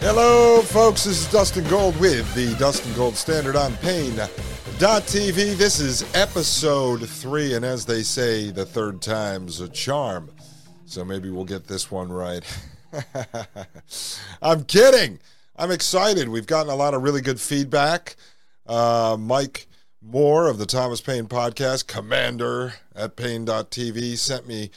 Hello, folks. This is Dustin Gold with the Dustin Gold Standard on Paine.tv. This is episode three, and as they say, the third time's a charm. So maybe we'll get this one right. I'm kidding. I'm excited. We've gotten a lot of really good feedback. Uh, Mike Moore of the Thomas Paine podcast, commander at Paine.tv, sent me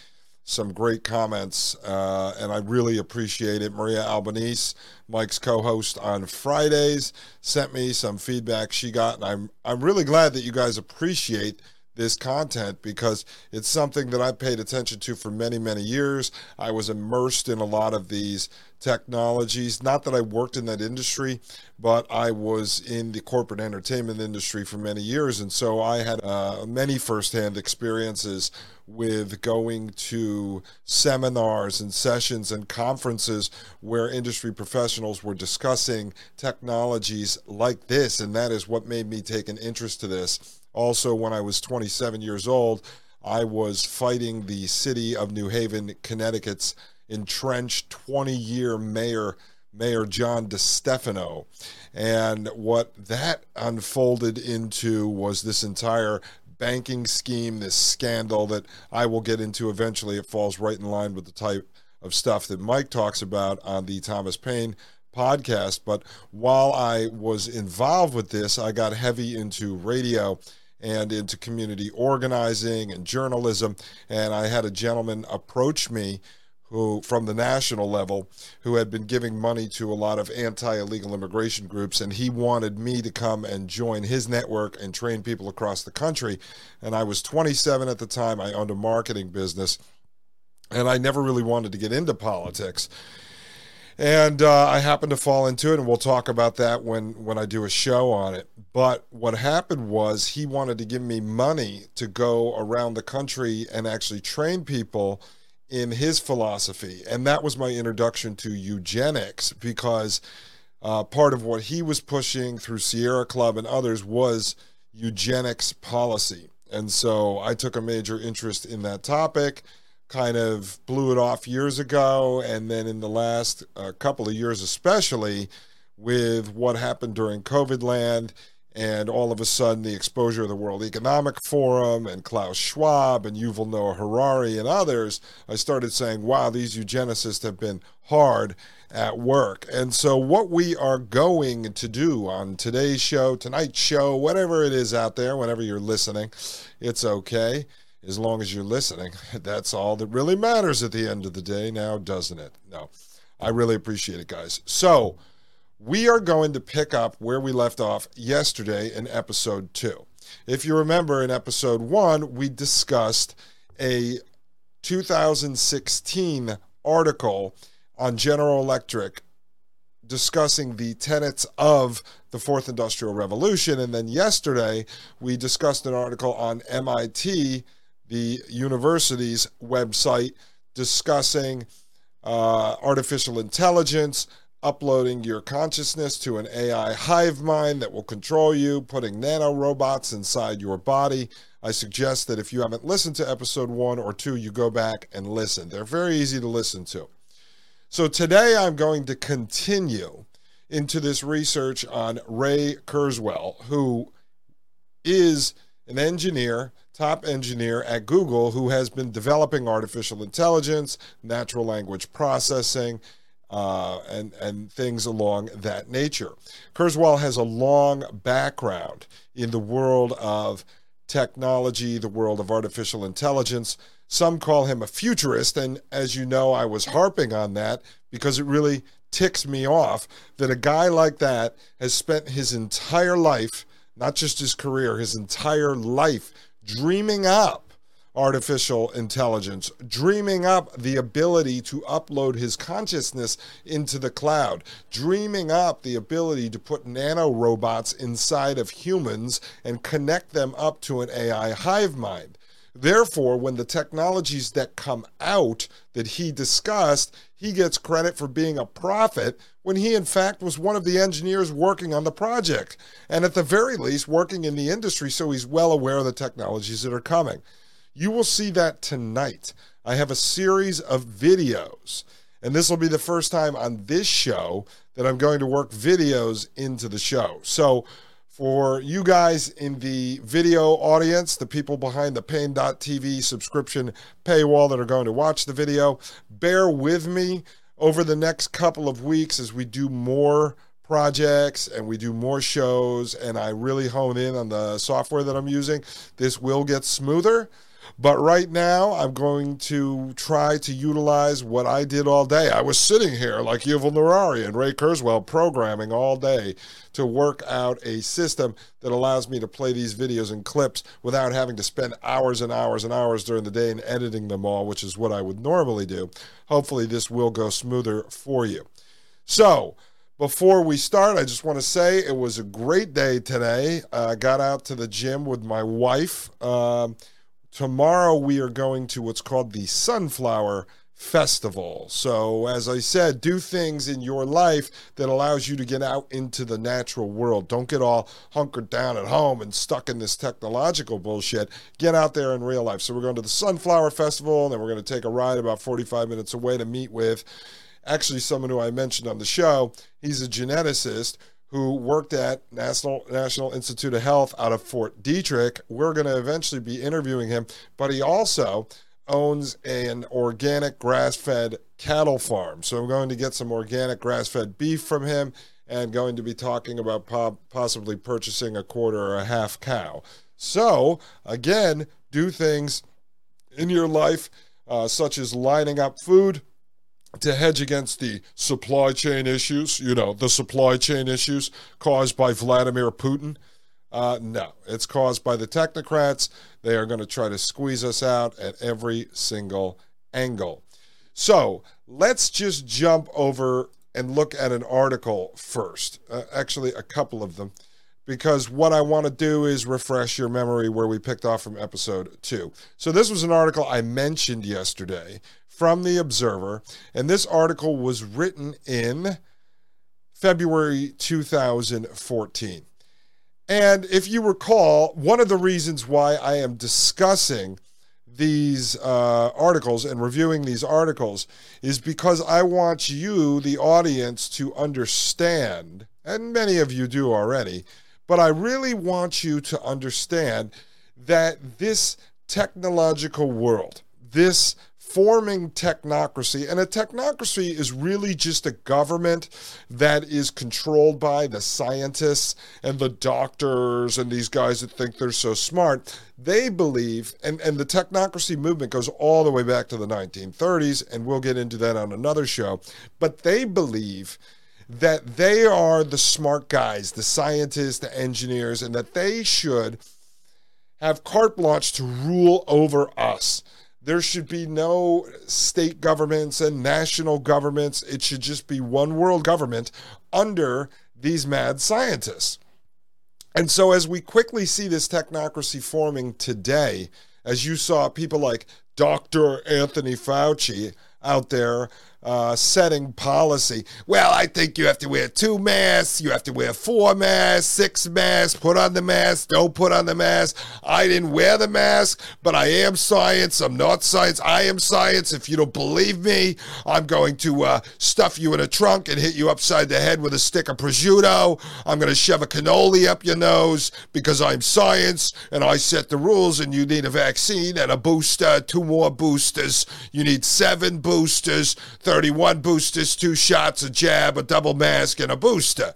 some great comments, uh, and I really appreciate it. Maria Albanese, Mike's co-host on Fridays, sent me some feedback she got, and I'm I'm really glad that you guys appreciate this content because it's something that I paid attention to for many, many years. I was immersed in a lot of these technologies. Not that I worked in that industry, but I was in the corporate entertainment industry for many years. And so I had uh, many firsthand experiences with going to seminars and sessions and conferences where industry professionals were discussing technologies like this. And that is what made me take an interest to this also, when I was 27 years old, I was fighting the city of New Haven, Connecticut's entrenched 20 year mayor, Mayor John DeStefano. And what that unfolded into was this entire banking scheme, this scandal that I will get into eventually. It falls right in line with the type of stuff that Mike talks about on the Thomas Paine podcast. But while I was involved with this, I got heavy into radio and into community organizing and journalism. And I had a gentleman approach me who from the national level who had been giving money to a lot of anti-illegal immigration groups and he wanted me to come and join his network and train people across the country. And I was 27 at the time. I owned a marketing business and I never really wanted to get into politics and uh, I happened to fall into it, and we'll talk about that when when I do a show on it. But what happened was he wanted to give me money to go around the country and actually train people in his philosophy, and that was my introduction to eugenics because uh, part of what he was pushing through Sierra Club and others was eugenics policy, and so I took a major interest in that topic kind of blew it off years ago, and then in the last uh, couple of years, especially with what happened during COVID land, and all of a sudden the exposure of the World Economic Forum and Klaus Schwab and Yuval Noah Harari and others, I started saying, wow, these eugenicists have been hard at work. And so, what we are going to do on today's show, tonight's show, whatever it is out there, whenever you're listening, it's okay as long as you're listening. That's all that really matters at the end of the day now, doesn't it? No. I really appreciate it, guys. So, we are going to pick up where we left off yesterday in episode two. If you remember, in episode one, we discussed a 2016 article on General Electric discussing the tenets of the fourth industrial revolution. And then yesterday, we discussed an article on MIT the university's website discussing uh, artificial intelligence, uploading your consciousness to an AI hive mind that will control you, putting nanorobots inside your body. I suggest that if you haven't listened to episode one or two, you go back and listen. They're very easy to listen to. So today I'm going to continue into this research on Ray Kurzweil, who is an engineer top engineer at Google who has been developing artificial intelligence, natural language processing, uh, and and things along that nature. Kurzweil has a long background in the world of technology, the world of artificial intelligence. Some call him a futurist, and as you know, I was harping on that because it really ticks me off that a guy like that has spent his entire life, not just his career, his entire life dreaming up artificial intelligence, dreaming up the ability to upload his consciousness into the cloud, dreaming up the ability to put nano robots inside of humans and connect them up to an AI hive mind. Therefore, when the technologies that come out that he discussed, he gets credit for being a prophet when he, in fact, was one of the engineers working on the project. And at the very least, working in the industry, so he's well aware of the technologies that are coming. You will see that tonight. I have a series of videos, and this will be the first time on this show that I'm going to work videos into the show. So, for you guys in the video audience, the people behind the Paine.tv subscription paywall that are going to watch the video, bear with me over the next couple of weeks as we do more projects and we do more shows and I really hone in on the software that I'm using. This will get smoother. But right now, I'm going to try to utilize what I did all day. I was sitting here like Yuval Harari and Ray Kurzweil programming all day to work out a system that allows me to play these videos and clips without having to spend hours and hours and hours during the day and editing them all, which is what I would normally do. Hopefully, this will go smoother for you. So, before we start, I just want to say it was a great day today. I uh, got out to the gym with my wife. Um, tomorrow we are going to what's called the Sunflower Festival. So, as I said, do things in your life that allows you to get out into the natural world. Don't get all hunkered down at home and stuck in this technological bullshit. Get out there in real life. So, we're going to the Sunflower Festival, and then we're going to take a ride about 45 minutes away to meet with actually someone who I mentioned on the show. He's a geneticist who worked at National National Institute of Health out of Fort Detrick. We're going to eventually be interviewing him, but he also owns an organic grass-fed cattle farm. So I'm going to get some organic grass-fed beef from him and going to be talking about po- possibly purchasing a quarter or a half cow. So, again, do things in your life uh, such as lining up food to hedge against the supply chain issues, you know, the supply chain issues caused by Vladimir Putin. Uh, no, it's caused by the technocrats. They are going to try to squeeze us out at every single angle. So let's just jump over and look at an article first. Uh, actually, a couple of them, because what I want to do is refresh your memory where we picked off from episode two. So, this was an article I mentioned yesterday from The Observer, and this article was written in February 2014. And if you recall, one of the reasons why I am discussing these uh, articles and reviewing these articles is because I want you, the audience, to understand, and many of you do already, but I really want you to understand that this technological world, this forming technocracy. And a technocracy is really just a government that is controlled by the scientists and the doctors and these guys that think they're so smart. They believe, and, and the technocracy movement goes all the way back to the 1930s, and we'll get into that on another show. But they believe that they are the smart guys, the scientists, the engineers, and that they should have carte blanche to rule over us there should be no state governments and national governments. It should just be one world government under these mad scientists. And so, as we quickly see this technocracy forming today, as you saw people like Dr. Anthony Fauci out there uh, setting policy. Well, I think you have to wear two masks, you have to wear four masks, six masks, put on the mask, don't put on the mask. I didn't wear the mask, but I am science. I'm not science. I am science. If you don't believe me, I'm going to uh, stuff you in a trunk and hit you upside the head with a stick of prosciutto. I'm going to shove a cannoli up your nose because I'm science and I set the rules and you need a vaccine and a booster, two more boosters. You need seven boosters. 30, one boosters, two shots, a jab, a double mask, and a booster.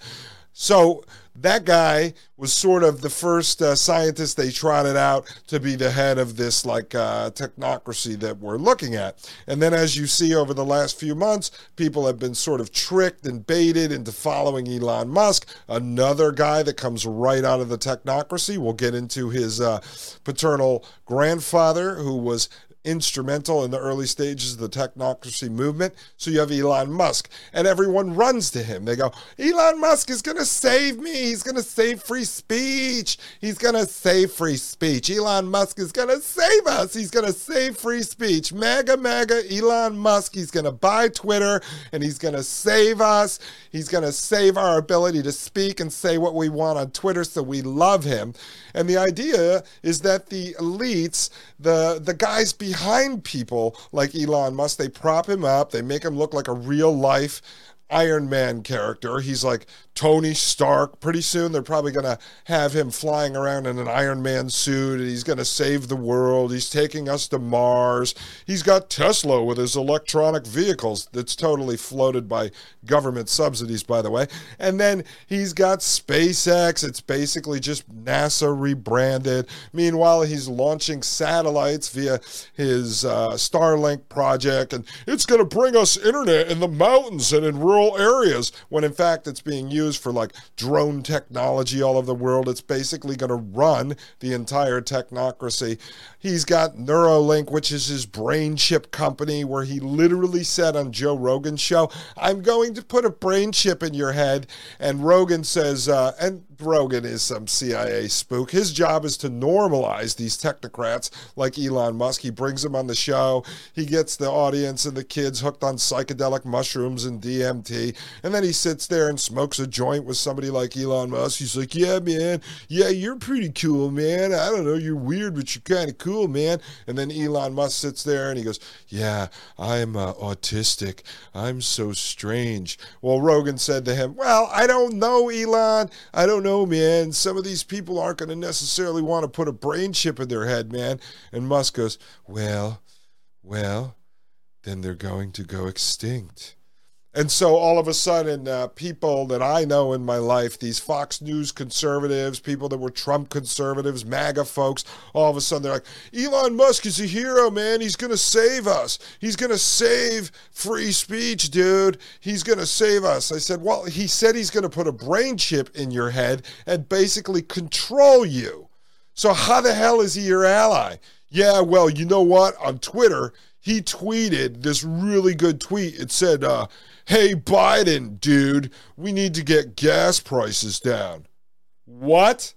So that guy was sort of the first uh, scientist they trotted out to be the head of this like uh, technocracy that we're looking at. And then, as you see over the last few months, people have been sort of tricked and baited into following Elon Musk, another guy that comes right out of the technocracy. We'll get into his uh, paternal grandfather, who was instrumental in the early stages of the technocracy movement. So you have Elon Musk, and everyone runs to him. They go, Elon Musk is going to save me. He's going to save free speech. He's going to save free speech. Elon Musk is going to save us. He's going to save free speech. MAGA, MAGA Elon Musk. He's going to buy Twitter and he's going to save us. He's going to save our ability to speak and say what we want on Twitter. So we love him. And the idea is that the elites, the, the guys behind behind people like Elon Musk. They prop him up, they make him look like a real life Iron Man character. He's like Tony Stark. Pretty soon, they're probably going to have him flying around in an Iron Man suit and he's going to save the world. He's taking us to Mars. He's got Tesla with his electronic vehicles that's totally floated by government subsidies, by the way. And then he's got SpaceX. It's basically just NASA rebranded. Meanwhile, he's launching satellites via his uh, Starlink project, and it's going to bring us internet in the mountains and in rural areas when in fact it's being used for like drone technology all over the world. It's basically going to run the entire technocracy. He's got Neuralink, which is his brain chip company, where he literally said on Joe Rogan's show, I'm going to put a brain chip in your head. And Rogan says, uh, and Rogan is some CIA spook. His job is to normalize these technocrats like Elon Musk. He brings them on the show. He gets the audience and the kids hooked on psychedelic mushrooms and DMT. And then he sits there and smokes a joint with somebody like Elon Musk. He's like, Yeah, man. Yeah, you're pretty cool, man. I don't know. You're weird, but you're kind of cool, man. And then Elon Musk sits there and he goes, Yeah, I'm uh, autistic. I'm so strange. Well, Rogan said to him, Well, I don't know, Elon. I don't know, man. Some of these people aren't going to necessarily want to put a brain chip in their head, man. And Musk goes, Well, well, then they're going to go extinct. And so all of a sudden, uh, people that I know in my life, these Fox News conservatives, people that were Trump conservatives, MAGA folks, all of a sudden they're like, Elon Musk is a hero, man. He's going to save us. He's going to save free speech, dude. He's going to save us. I said, well, he said he's going to put a brain chip in your head and basically control you. So how the hell is he your ally? Yeah, well, you know what? On Twitter, he tweeted this really good tweet. It said, uh, Hey, Biden, dude, we need to get gas prices down. What?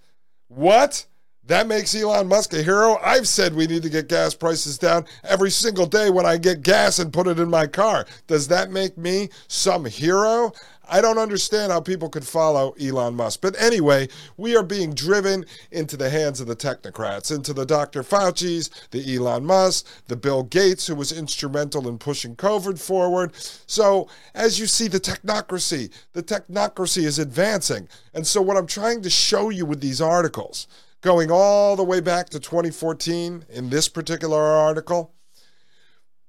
What? That makes Elon Musk a hero? I've said we need to get gas prices down every single day when I get gas and put it in my car. Does that make me some hero? I don't understand how people could follow Elon Musk. But anyway, we are being driven into the hands of the technocrats, into the Dr. Fauci's, the Elon Musk, the Bill Gates, who was instrumental in pushing COVID forward. So, as you see, the technocracy, the technocracy is advancing. And so, what I'm trying to show you with these articles, going all the way back to 2014 in this particular article,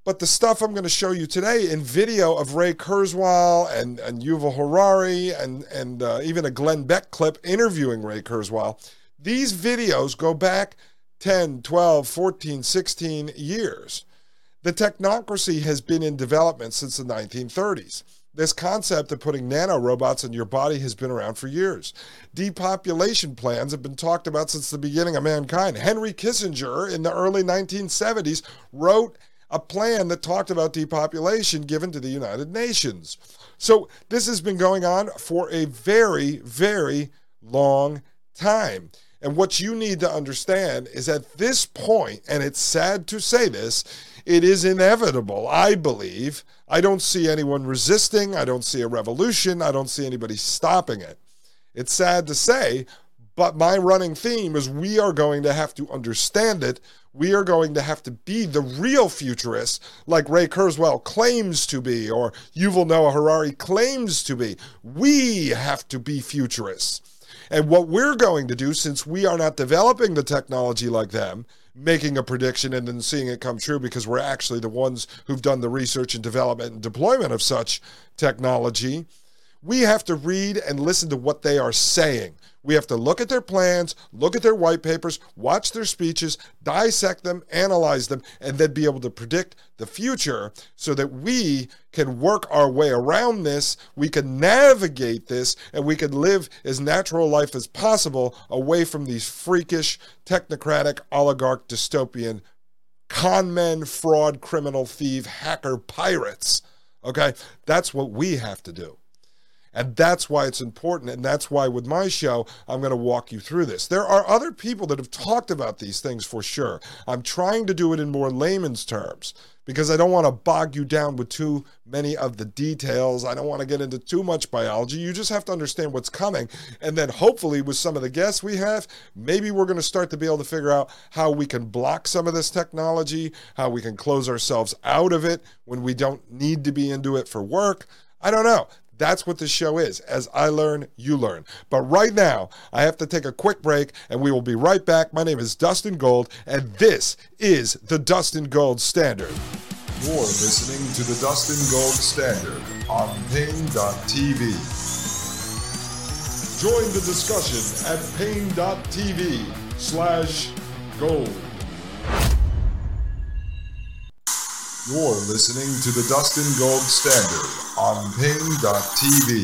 but the stuff I'm going to show you today in video of Ray Kurzweil and, and Yuval Harari and, and uh, even a Glenn Beck clip interviewing Ray Kurzweil, these videos go back 10, 12, 14, 16 years. The technocracy has been in development since the 1930s. This concept of putting nanorobots in your body has been around for years. Depopulation plans have been talked about since the beginning of mankind. Henry Kissinger in the early 1970s wrote a plan that talked about depopulation given to the United Nations. So this has been going on for a very, very long time. And what you need to understand is at this point, and it's sad to say this, it is inevitable, I believe. I don't see anyone resisting. I don't see a revolution. I don't see anybody stopping it. It's sad to say, but my running theme is we are going to have to understand it we are going to have to be the real futurists like Ray Kurzweil claims to be or Yuval Noah Harari claims to be. We have to be futurists. And what we're going to do, since we are not developing the technology like them, making a prediction and then seeing it come true because we're actually the ones who've done the research and development and deployment of such technology. We have to read and listen to what they are saying. We have to look at their plans, look at their white papers, watch their speeches, dissect them, analyze them, and then be able to predict the future so that we can work our way around this, we can navigate this, and we can live as natural life as possible away from these freakish, technocratic, oligarch, dystopian con men, fraud, criminal, thief, hacker, pirates. Okay? That's what we have to do. And that's why it's important. And that's why with my show, I'm going to walk you through this. There are other people that have talked about these things for sure. I'm trying to do it in more layman's terms because I don't want to bog you down with too many of the details. I don't want to get into too much biology. You just have to understand what's coming. And then hopefully, with some of the guests we have, maybe we're going to start to be able to figure out how we can block some of this technology, how we can close ourselves out of it when we don't need to be into it for work. I don't know. That's what this show is. As I learn, you learn. But right now, I have to take a quick break and we will be right back. My name is Dustin Gold, and this is the Dustin Gold Standard. You're listening to the Dustin Gold Standard on Paine.tv. Join the discussion at Paine.tv slash gold. You're listening to the Dustin Gold Standard on Paine.tv.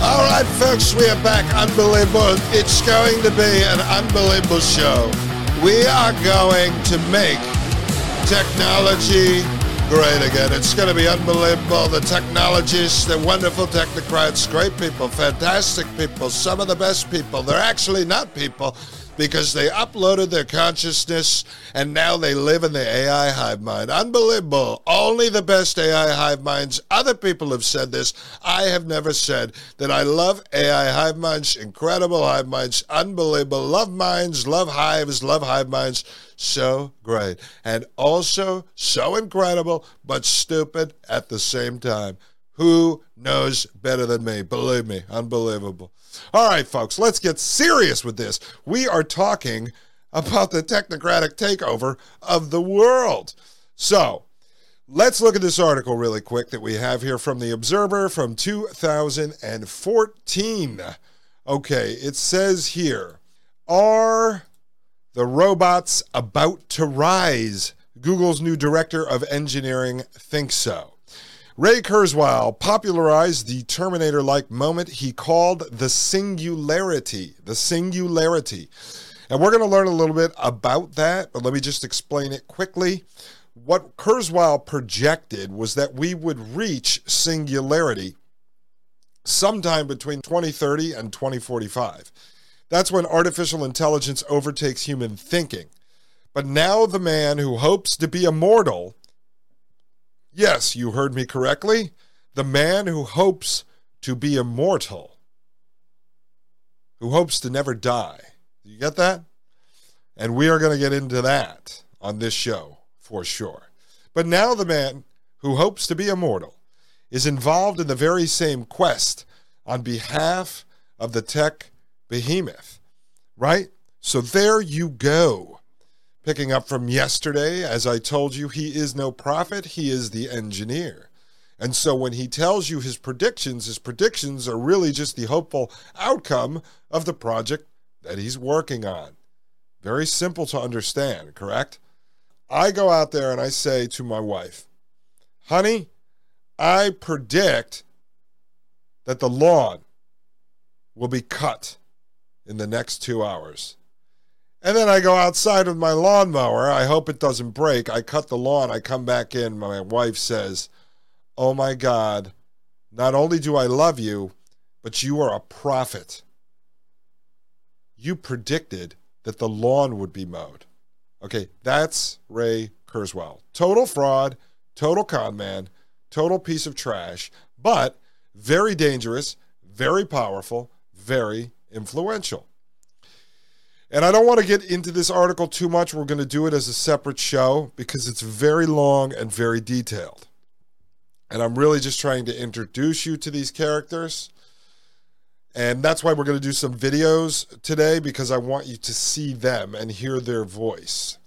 All right, folks, we are back. Unbelievable. It's going to be an unbelievable show. We are going to make technology great again. It's going to be unbelievable. The technologists, the wonderful technocrats, great people, fantastic people, some of the best people. They're actually not people because they uploaded their consciousness and now they live in the AI hive mind. Unbelievable. Only the best AI hive minds. Other people have said this. I have never said that I love AI hive minds, incredible hive minds, unbelievable. Love minds, love hives, love hive minds. So great. And also so incredible, but stupid at the same time. Who knows better than me? Believe me, unbelievable. All right, folks, let's get serious with this. We are talking about the technocratic takeover of the world. So, let's look at this article really quick that we have here from the Observer from 2014. Okay, it says here Are the robots about to rise? Google's new director of engineering thinks so. Ray Kurzweil popularized the Terminator like moment he called the singularity. The singularity. And we're going to learn a little bit about that, but let me just explain it quickly. What Kurzweil projected was that we would reach singularity sometime between 2030 and 2045. That's when artificial intelligence overtakes human thinking. But now the man who hopes to be immortal Yes, you heard me correctly. The man who hopes to be immortal, who hopes to never die. You get that? And we are going to get into that on this show for sure. But now the man who hopes to be immortal is involved in the very same quest on behalf of the tech behemoth, right? So there you go. Picking up from yesterday, as I told you, he is no prophet, he is the engineer. And so when he tells you his predictions, his predictions are really just the hopeful outcome of the project that he's working on. Very simple to understand, correct? I go out there and I say to my wife, honey, I predict that the lawn will be cut in the next two hours. And then I go outside with my lawnmower. I hope it doesn't break. I cut the lawn. I come back in. My wife says, Oh my God, not only do I love you, but you are a prophet. You predicted that the lawn would be mowed. Okay, that's Ray Kurzweil. Total fraud, total con man, total piece of trash, but very dangerous, very powerful, very influential. And I don't want to get into this article too much. We're going to do it as a separate show because it's very long and very detailed. And I'm really just trying to introduce you to these characters. And that's why we're going to do some videos today because I want you to see them and hear their voice,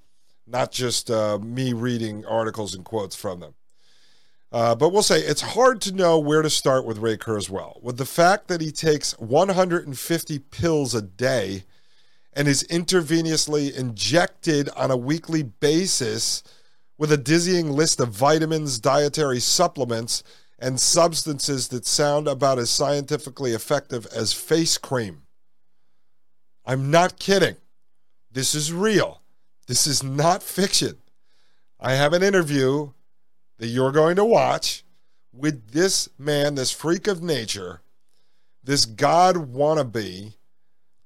not just uh, me reading articles and quotes from them. Uh, but we'll say it's hard to know where to start with Ray Kurzweil. With the fact that he takes 150 pills a day and is intravenously injected on a weekly basis with a dizzying list of vitamins, dietary supplements, and substances that sound about as scientifically effective as face cream. I'm not kidding. This is real. This is not fiction. I have an interview that you're going to watch with this man, this freak of nature, this God wannabe,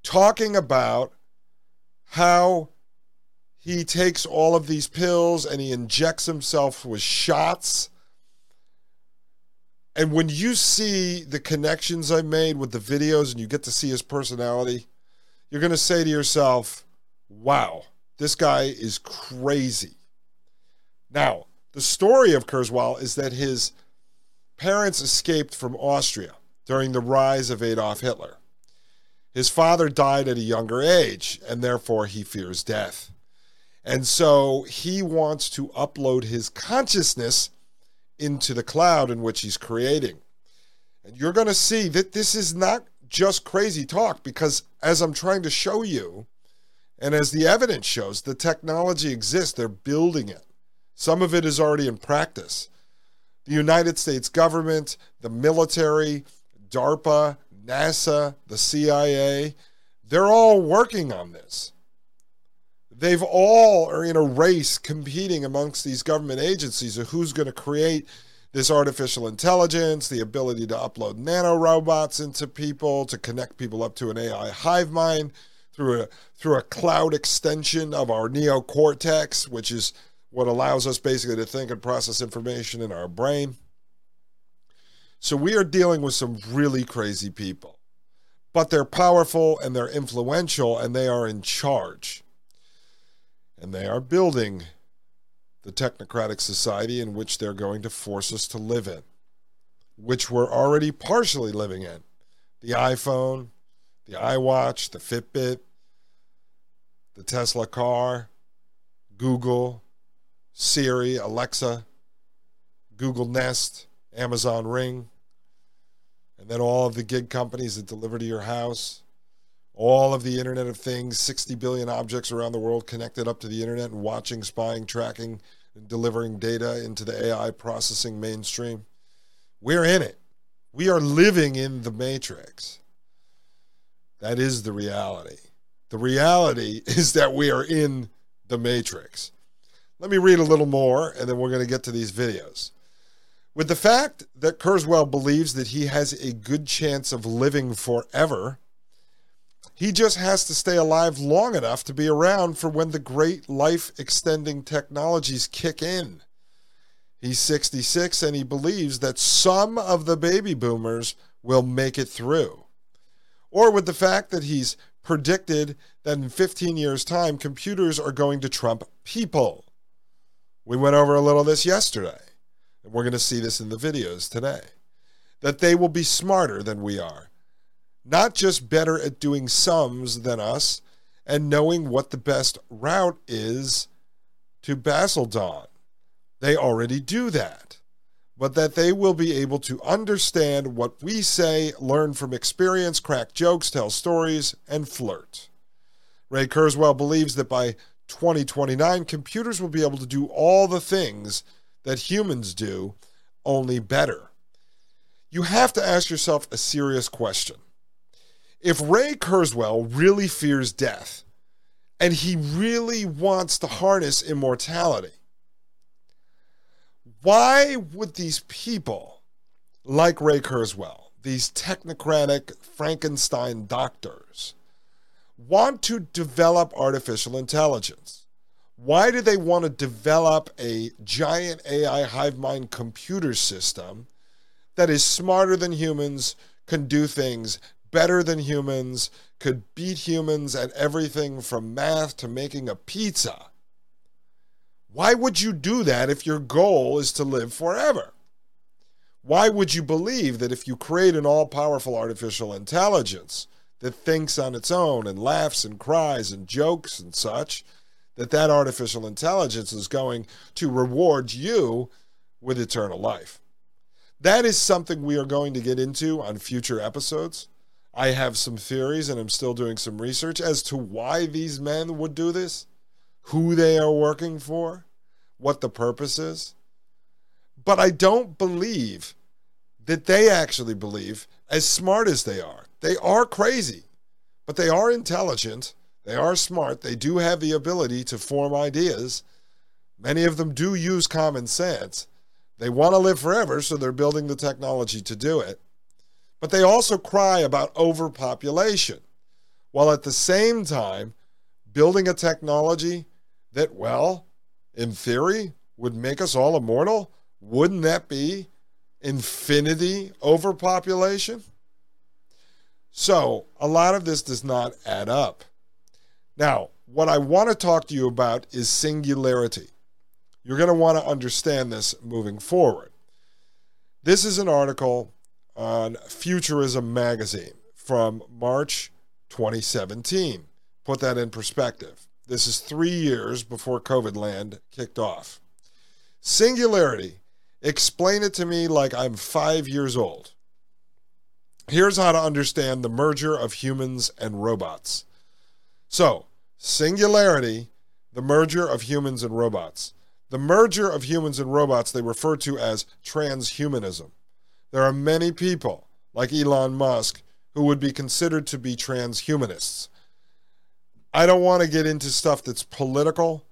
talking about how he takes all of these pills and he injects himself with shots. And when you see the connections I made with the videos and you get to see his personality, you're going to say to yourself, wow, this guy is crazy. Now, the story of Kurzweil is that his parents escaped from Austria during the rise of Adolf Hitler. His father died at a younger age, and therefore he fears death. And so he wants to upload his consciousness into the cloud in which he's creating. And you're going to see that this is not just crazy talk because, as I'm trying to show you, and as the evidence shows, the technology exists, they're building it. Some of it is already in practice. The United States government, the military, DARPA, NASA, the CIA, they're all working on this. They've all are in a race competing amongst these government agencies of who's going to create this artificial intelligence, the ability to upload nanorobots into people, to connect people up to an AI hive mind through a through a cloud extension of our neocortex, which is what allows us basically to think and process information in our brain. So we are dealing with some really crazy people, but they're powerful and they're influential and they are in charge. And they are building the technocratic society in which they're going to force us to live in, which we're already partially living in. The iPhone, the iWatch, the Fitbit, the Tesla car, Google, Siri, Alexa, Google Nest, Amazon Ring, and then all of the gig companies that deliver to your house, all of the Internet of Things, 60 billion objects around the world connected up to the Internet and watching, spying, tracking, and delivering data into the AI processing mainstream. We're in it. We are living in the matrix. That is the reality. The reality is that we are in the matrix. Let me read a little more, and then we're going to get to these videos. With the fact that Kurzweil believes that he has a good chance of living forever, he just has to stay alive long enough to be around for when the great life extending technologies kick in. He's 66 and he believes that some of the baby boomers will make it through. Or with the fact that he's predicted that in 15 years' time, computers are going to trump people. We went over a little of this yesterday, and we're going to see this in the videos today. That they will be smarter than we are, not just better at doing sums than us and knowing what the best route is to Basildon. They already do that. But that they will be able to understand what we say, learn from experience, crack jokes, tell stories, and flirt. Ray Kurzweil believes that by 2029, computers will be able to do all the things that humans do, only better. You have to ask yourself a serious question. If Ray Kurzweil really fears death, and he really wants to harness immortality, why would these people like Ray Kurzweil, these technocratic Frankenstein doctors, want to develop artificial intelligence? Why do they want to develop a giant AI hive mind computer system that is smarter than humans, can do things better than humans, could beat humans at everything from math to making a pizza? Why would you do that if your goal is to live forever? Why would you believe that if you create an all powerful artificial intelligence that thinks on its own and laughs and cries and jokes and such, that that artificial intelligence is going to reward you with eternal life? That is something we are going to get into on future episodes. I have some theories and I'm still doing some research as to why these men would do this, who they are working for, what the purpose is. But I don't believe that they actually believe, as smart as they are, they are crazy, but they are intelligent, they are smart, they do have the ability to form ideas. Many of them do use common sense. They want to live forever, so they're building the technology to do it. But they also cry about overpopulation, while at the same time building a technology that, well, in theory, would make us all immortal. Wouldn't that be infinity overpopulation? So, a lot of this does not add up. Now, what I want to talk to you about is singularity. You're going to want to understand this moving forward. This is an article on Futurism Magazine from March 2017. Put that in perspective. This is three years before COVID land kicked off. Singularity. Explain it to me like I'm five years old. Here's how to understand the merger of humans and robots. So, singularity, the merger of humans and robots. The merger of humans and robots they refer to as transhumanism. There are many people, like Elon Musk, who would be considered to be transhumanists. I don't want to get into stuff that's political,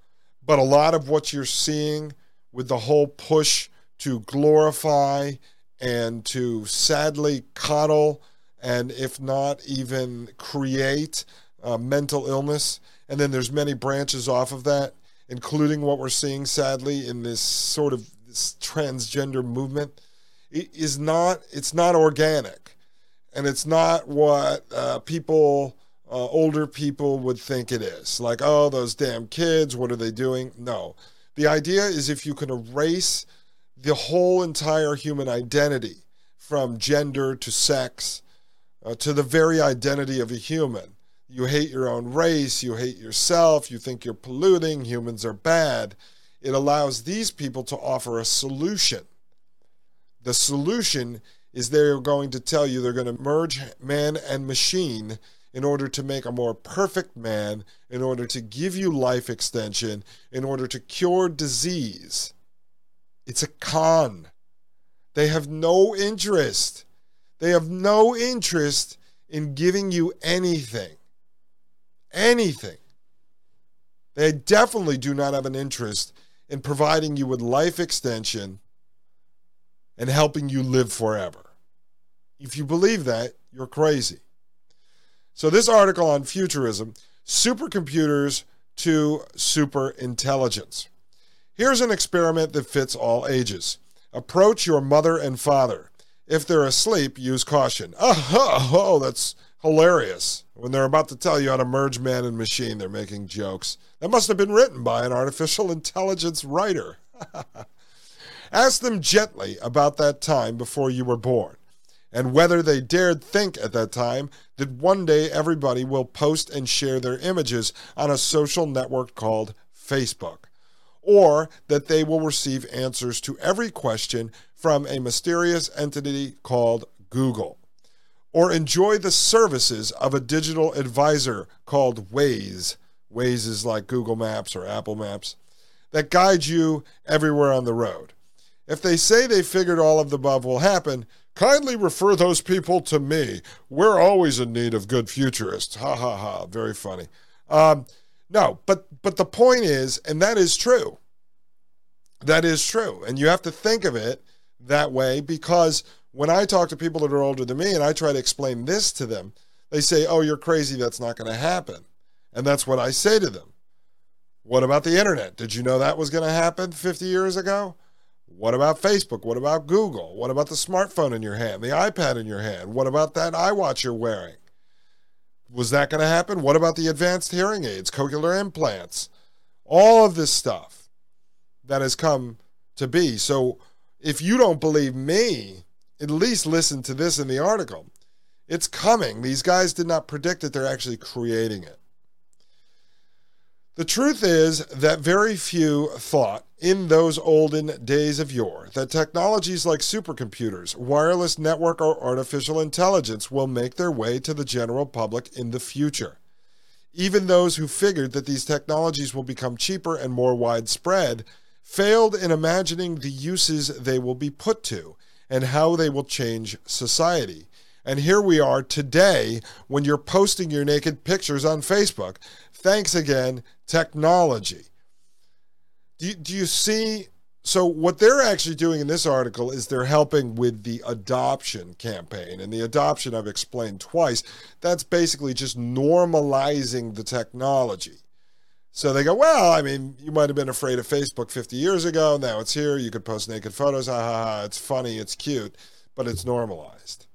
but a lot of what you're seeing with the whole push to glorify and to sadly coddle and if not even create uh, mental illness and then there's many branches off of that including what we're seeing sadly in this sort of this transgender movement, it is not it's not organic, and it's not what uh, people. Uh, older people would think it is like, oh, those damn kids, what are they doing? No. The idea is if you can erase the whole entire human identity from gender to sex uh, to the very identity of a human, you hate your own race, you hate yourself, you think you're polluting, humans are bad. It allows these people to offer a solution. The solution is they're going to tell you they're going to merge man and machine in order to make a more perfect man, in order to give you life extension, in order to cure disease. It's a con. They have no interest. They have no interest in giving you anything anything. They definitely do not have an interest in providing you with life extension and helping you live forever. If you believe that, you're crazy. So, this article on futurism supercomputers to super intelligence. Here's an experiment that fits all ages. Approach your mother and father. If they're asleep, use caution. Oh, oh, that's hilarious. When they're about to tell you how to merge man and machine, they're making jokes. That must have been written by an artificial intelligence writer. Ask them gently about that time before you were born and whether they dared think at that time that one day everybody will post and share their images on a social network called Facebook, or that they will receive answers to every question from a mysterious entity called Google or enjoy the services of a digital advisor called Waze. Waze is like Google Maps or Apple Maps that guides you everywhere on the road. If they say they figured all of the above will happen, kindly refer those people to me. We're always in need of good futurists. Ha ha ha. Very funny. Um, no, but but the point is, and that is true. That is true, and you have to think of it that way because when I talk to people that are older than me and I try to explain this to them, they say, Oh, you're crazy. That's not going to happen. And that's what I say to them. What about the internet? Did you know that was going to happen 50 years ago? What about Facebook? What about Google? What about the smartphone in your hand, the iPad in your hand? What about that iWatch you're wearing? Was that going to happen? What about the advanced hearing aids, cochlear implants? All of this stuff that has come to be. So if you don't believe me, at least listen to this in the article. It's coming. These guys did not predict it, they're actually creating it. The truth is that very few thought in those olden days of yore that technologies like supercomputers, wireless network, or artificial intelligence will make their way to the general public in the future. Even those who figured that these technologies will become cheaper and more widespread failed in imagining the uses they will be put to and how they will change society. And here we are today when you're posting your naked pictures on Facebook. Thanks again, technology. Do you, do you see? So, what they're actually doing in this article is they're helping with the adoption campaign. And the adoption I've explained twice. That's basically just normalizing the technology. So they go, well, I mean, you might have been afraid of Facebook 50 years ago. Now it's here. You could post naked photos. Ha ha ha. It's funny. It's cute, but it's normalized.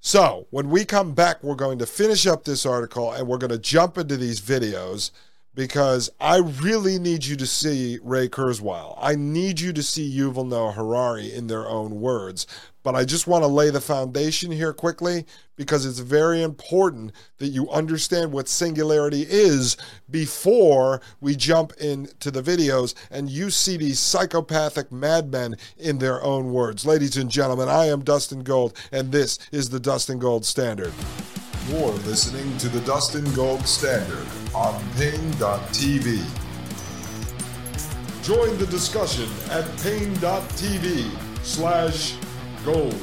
So when we come back, we're going to finish up this article and we're going to jump into these videos because I really need you to see Ray Kurzweil. I need you to see Yuval Noah Harari in their own words. But I just want to lay the foundation here quickly because it's very important that you understand what singularity is before we jump into the videos and you see these psychopathic madmen in their own words. Ladies and gentlemen, I am Dustin Gold, and this is the Dustin Gold Standard. You're listening to the Dustin Gold Standard on Paine.tv. Join the discussion at Paine.tv slash gold.